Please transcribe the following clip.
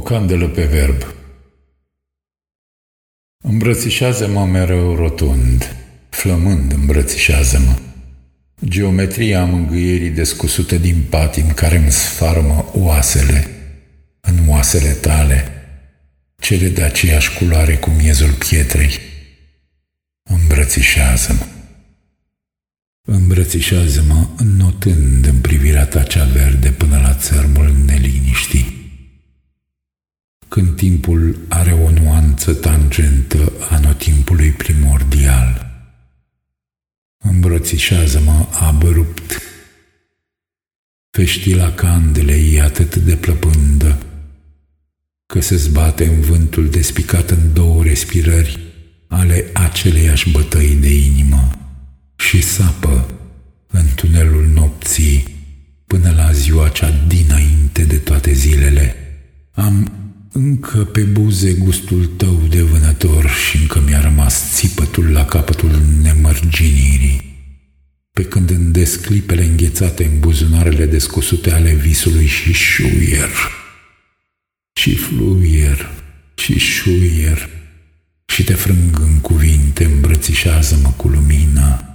O candelă pe verb. Îmbrățișează-mă mereu rotund, flămând îmbrățișează-mă. Geometria mângâierii descusută din patim care îmi sfarmă oasele, în oasele tale, cele de aceeași culoare cu miezul pietrei. Îmbrățișează-mă. Îmbrățișează-mă înnotând în privirea ta cea verde până la țărmul neliniștii când timpul are o nuanță tangentă anotimpului primordial. Îmbrățișează-mă abrupt. Feștila candelei e atât de plăpândă că se zbate în vântul despicat în două respirări ale aceleiași bătăi de inimă și sapă în tunelul nopții până la ziua cea dinainte de toate zilele. Am încă pe buze gustul tău de vânător și încă mi-a rămas țipătul la capătul nemărginirii. Pe când îndes clipele înghețate în buzunarele descosute ale visului și șuier, și fluier, și șuier, și te frâng în cuvinte, îmbrățișează-mă cu lumina,